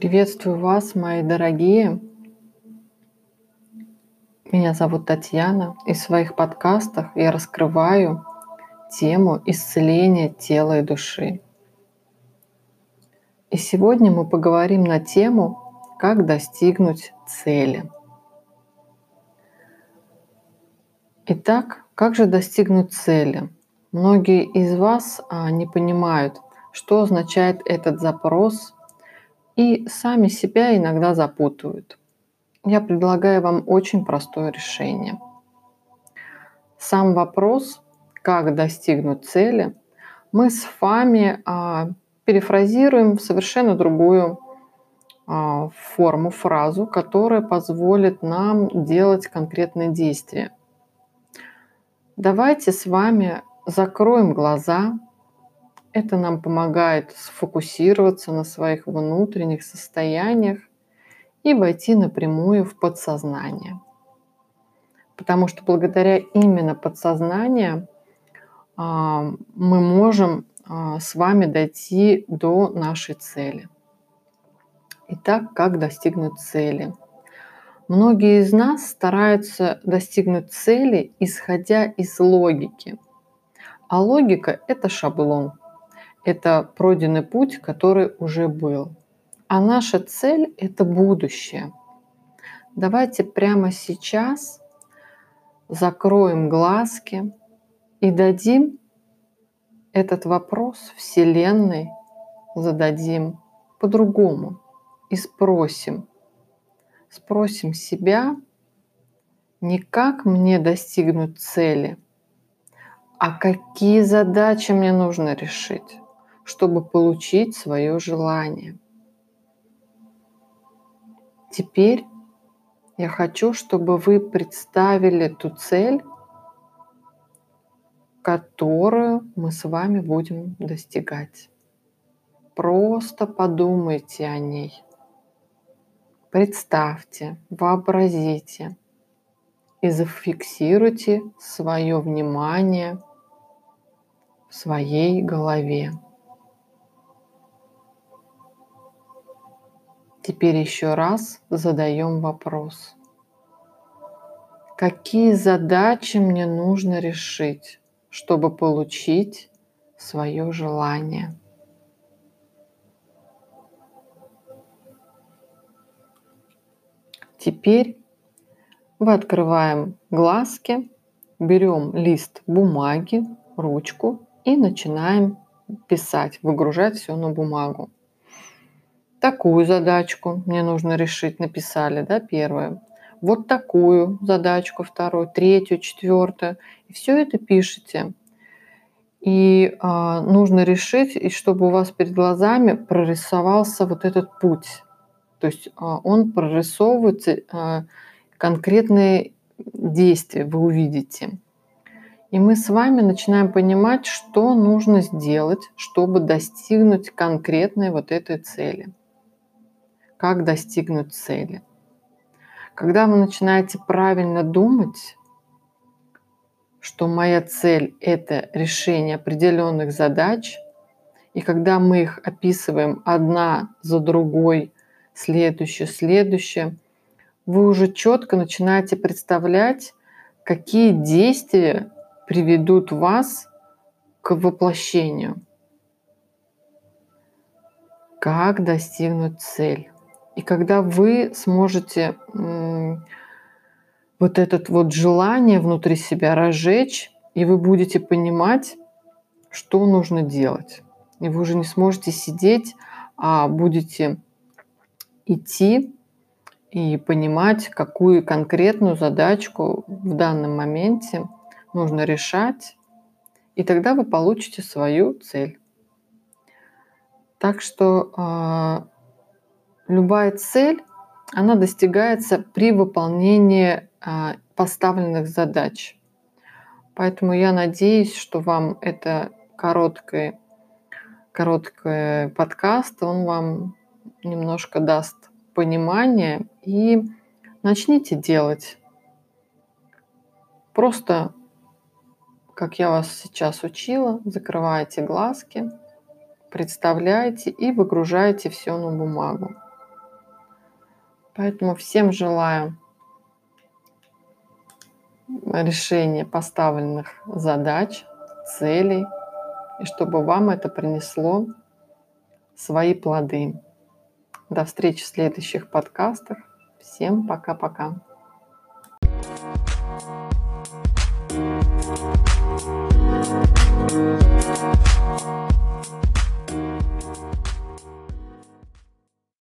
Приветствую вас, мои дорогие. Меня зовут Татьяна, и в своих подкастах я раскрываю тему исцеления тела и души. И сегодня мы поговорим на тему, как достигнуть цели. Итак, как же достигнуть цели? Многие из вас а, не понимают, что означает этот запрос и сами себя иногда запутывают. Я предлагаю вам очень простое решение. Сам вопрос, как достигнуть цели, мы с вами а, перефразируем в совершенно другую а, форму, фразу, которая позволит нам делать конкретные действия. Давайте с вами закроем глаза, это нам помогает сфокусироваться на своих внутренних состояниях и войти напрямую в подсознание. Потому что благодаря именно подсознанию а, мы можем а, с вами дойти до нашей цели. Итак, как достигнуть цели? Многие из нас стараются достигнуть цели, исходя из логики. А логика – это шаблон – это пройденный путь, который уже был. А наша цель – это будущее. Давайте прямо сейчас закроем глазки и дадим этот вопрос Вселенной, зададим по-другому и спросим. Спросим себя, не как мне достигнуть цели, а какие задачи мне нужно решить чтобы получить свое желание. Теперь я хочу, чтобы вы представили ту цель, которую мы с вами будем достигать. Просто подумайте о ней. Представьте, вообразите и зафиксируйте свое внимание в своей голове. Теперь еще раз задаем вопрос. Какие задачи мне нужно решить, чтобы получить свое желание? Теперь мы открываем глазки, берем лист бумаги, ручку и начинаем писать, выгружать все на бумагу такую задачку мне нужно решить, написали, да, первое. Вот такую задачку, вторую, третью, четвертую. И все это пишете. И а, нужно решить, и чтобы у вас перед глазами прорисовался вот этот путь. То есть а, он прорисовывается, а, конкретные действия вы увидите. И мы с вами начинаем понимать, что нужно сделать, чтобы достигнуть конкретной вот этой цели как достигнуть цели. Когда вы начинаете правильно думать, что моя цель – это решение определенных задач, и когда мы их описываем одна за другой, следующее, следующее, вы уже четко начинаете представлять, какие действия приведут вас к воплощению. Как достигнуть цель. И когда вы сможете вот это вот желание внутри себя разжечь, и вы будете понимать, что нужно делать. И вы уже не сможете сидеть, а будете идти и понимать, какую конкретную задачку в данном моменте нужно решать, и тогда вы получите свою цель. Так что а, любая цель, она достигается при выполнении а, поставленных задач. Поэтому я надеюсь, что вам это короткий, короткий подкаст, он вам немножко даст понимание и начните делать. Просто, как я вас сейчас учила, закрывайте глазки, представляете и выгружаете все на бумагу. Поэтому всем желаю решения поставленных задач, целей, и чтобы вам это принесло свои плоды. До встречи в следующих подкастах. Всем пока-пока.